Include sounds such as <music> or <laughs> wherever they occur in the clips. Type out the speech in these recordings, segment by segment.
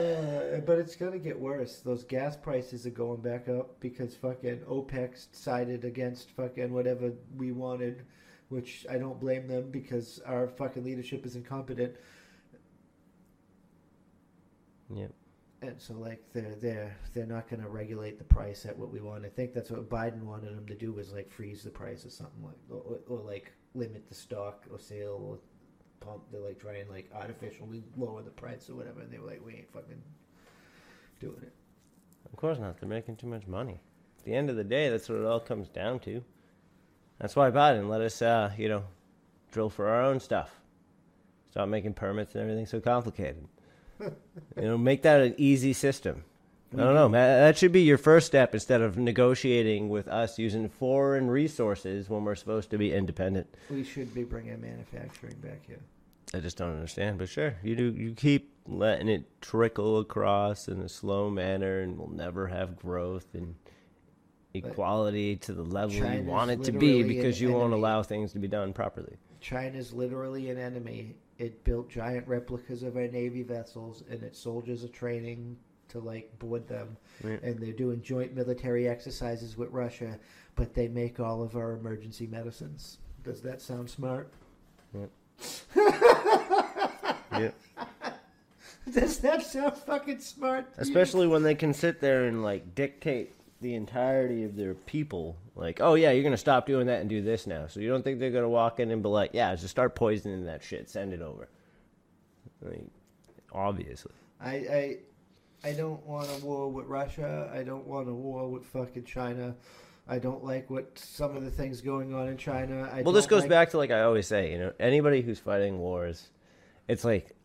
Uh, but it's gonna get worse. Those gas prices are going back up because fucking OPEC sided against fucking whatever we wanted, which I don't blame them because our fucking leadership is incompetent. Yep. And so, like, they're they're they're not going to regulate the price at what we want. I think that's what Biden wanted them to do was like freeze the price or something like, or, or, or like limit the stock or sale or pump. They're like trying like artificially lower the price or whatever. And they were like, we ain't fucking doing it. Of course not. They're making too much money. At the end of the day, that's what it all comes down to. That's why Biden let us, uh, you know, drill for our own stuff. Stop making permits and everything so complicated. <laughs> you know, make that an easy system. I don't know, man. That should be your first step instead of negotiating with us using foreign resources when we're supposed to be independent. We should be bringing manufacturing back here. I just don't understand, but sure, you do. You keep letting it trickle across in a slow manner, and we'll never have growth and equality to the level you want it to literally be because an you won't enemy. allow things to be done properly. China's literally an enemy. It built giant replicas of our navy vessels, and its soldiers are training to like board them, and they're doing joint military exercises with Russia. But they make all of our emergency medicines. Does that sound smart? Yeah. <laughs> Does that sound fucking smart? Especially when they can sit there and like dictate the entirety of their people. Like, oh yeah, you're gonna stop doing that and do this now. So you don't think they're gonna walk in and be like, yeah, just start poisoning that shit, send it over. Like, obviously. I, I, I don't want a war with Russia. I don't want a war with fucking China. I don't like what some of the things going on in China. I well, this goes like- back to like I always say, you know, anybody who's fighting wars, it's like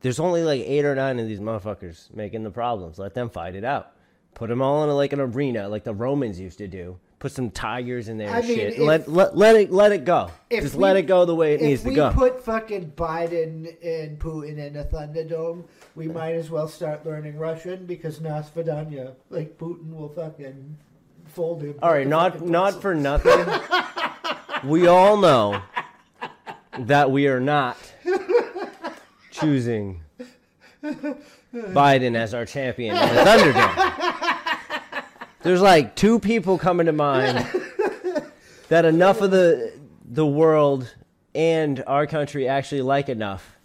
there's only like eight or nine of these motherfuckers making the problems. Let them fight it out. Put them all in a, like an arena, like the Romans used to do. Put some tigers in there I and mean, shit. if- let, let let it let it go. Just we- let it go the way it needs to go. If we put fucking Biden and Putin in a Thunderdome, we might as well start learning Russian because Nas Vidanya, like Putin will fucking fold him. all right, not not for nothing. we all know that we are not choosing Biden as our champion in the Thunderdome. <laughs> There's like two people coming to mind <laughs> that enough of the the world and our country actually like enough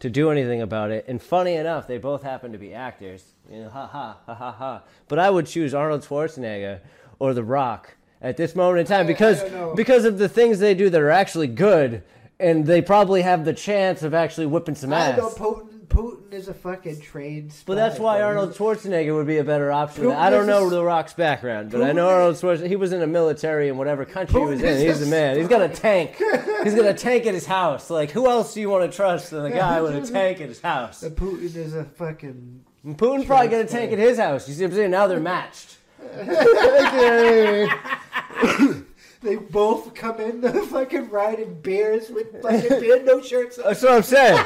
to do anything about it. And funny enough, they both happen to be actors. You know, ha ha ha ha ha. But I would choose Arnold Schwarzenegger or The Rock at this moment in time oh, because because of the things they do that are actually good, and they probably have the chance of actually whipping some I ass. know Putin. Putin is a fucking trained. Spy, But that's why. Arnold Schwarzenegger would be a better option. Putin I don't know a- The Rock's background, but I know Arnold Schwarzenegger. He was in the military in whatever country he was in. He's a the man. He's got a tank. He's got a tank at his house. Like, who else do you want to trust than a guy with a <laughs> tank at his house? Putin is a fucking. And Putin probably got a tank at his house. You see what I'm saying? Now they're matched. <laughs> <laughs> They both come in the <laughs> fucking riding bears with fucking <laughs> beard, no shirts. That's what I'm saying.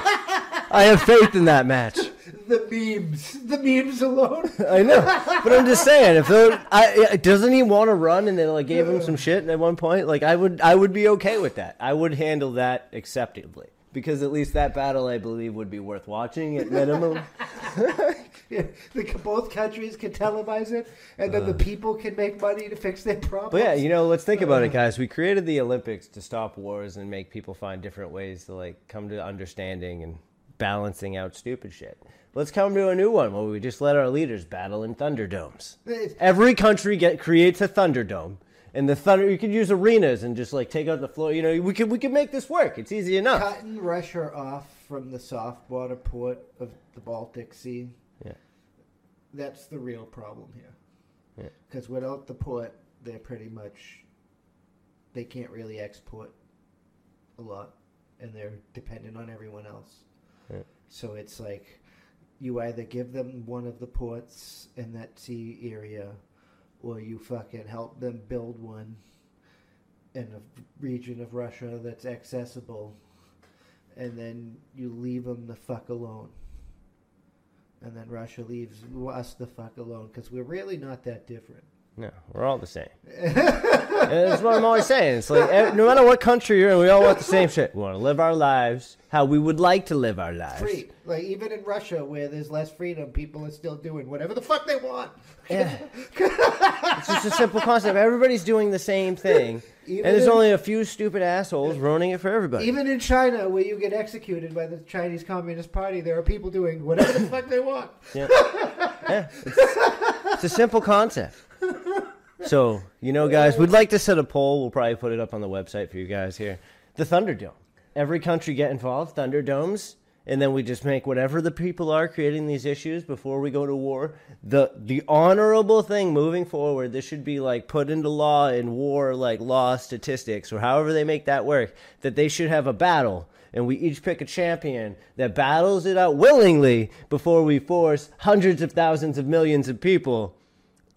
I have faith in that match. <laughs> The memes, the memes alone. I know, but I'm just saying, if those, I, doesn't he want to run, and they like gave him some shit at one point, like I would, I would be okay with that. I would handle that acceptably because at least that battle, I believe, would be worth watching at minimum. <laughs> Yeah, the, both countries can televise it, and then the people can make money to fix their problems. Uh. But yeah, you know, let's think about it, guys. We created the Olympics to stop wars and make people find different ways to like come to understanding and balancing out stupid shit. Let's come to a new one where we just let our leaders battle in thunderdomes. Every country get creates a thunderdome, and the thunder you could use arenas and just like take out the floor. You know, we could we could make this work. It's easy enough. cutting Russia off from the soft water port of the Baltic Sea. Yeah. That's the real problem here. Yeah. Because without the port, they're pretty much they can't really export a lot. and they're dependent on everyone else. Yeah. So it's like you either give them one of the ports in that sea area, or you fucking help them build one in a region of Russia that's accessible, and then you leave them the fuck alone. And then Russia leaves us the fuck alone because we're really not that different. No, we're all the same. That's what I'm always saying. It's like eh, no matter what country you're in, we all want the same shit. We want to live our lives how we would like to live our lives. Free, like even in Russia where there's less freedom, people are still doing whatever the fuck they want. Yeah. <laughs> it's just a simple concept. Everybody's doing the same thing, Even and there's in- only a few stupid assholes ruining it for everybody. Even in China, where you get executed by the Chinese Communist Party, there are people doing whatever the <coughs> fuck they want. Yeah. yeah. It's, it's a simple concept. So, you know, guys, we'd like to set a poll. We'll probably put it up on the website for you guys here. The Thunderdome. Every country get involved, Thunderdomes, and then we just make whatever the people are creating these issues before we go to war. The the honorable thing moving forward, this should be like put into law in war like law statistics or however they make that work, that they should have a battle and we each pick a champion that battles it out willingly before we force hundreds of thousands of millions of people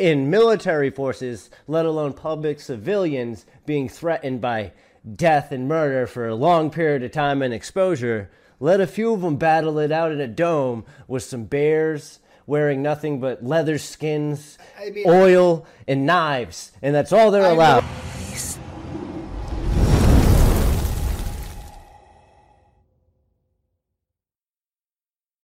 in military forces, let alone public civilians, being threatened by death and murder for a long period of time and exposure. Let a few of them battle it out in a dome with some bears wearing nothing but leather skins, I mean- oil, and knives, and that's all they're I know-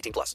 18 plus.